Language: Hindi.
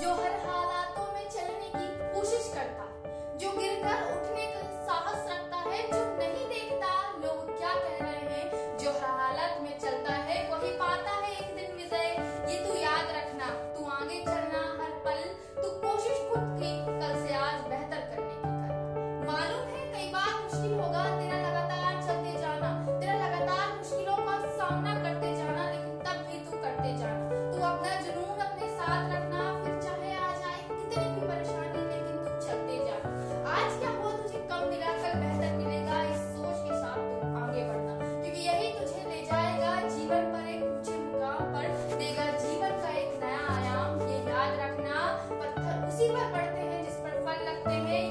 जो हर हालातों में चलने की कोशिश करता है जो गिरकर उठने का साहस रखता है, जो नहीं देखता, लोग क्या कह रहे हैं? जो हर हालत में चलता है they may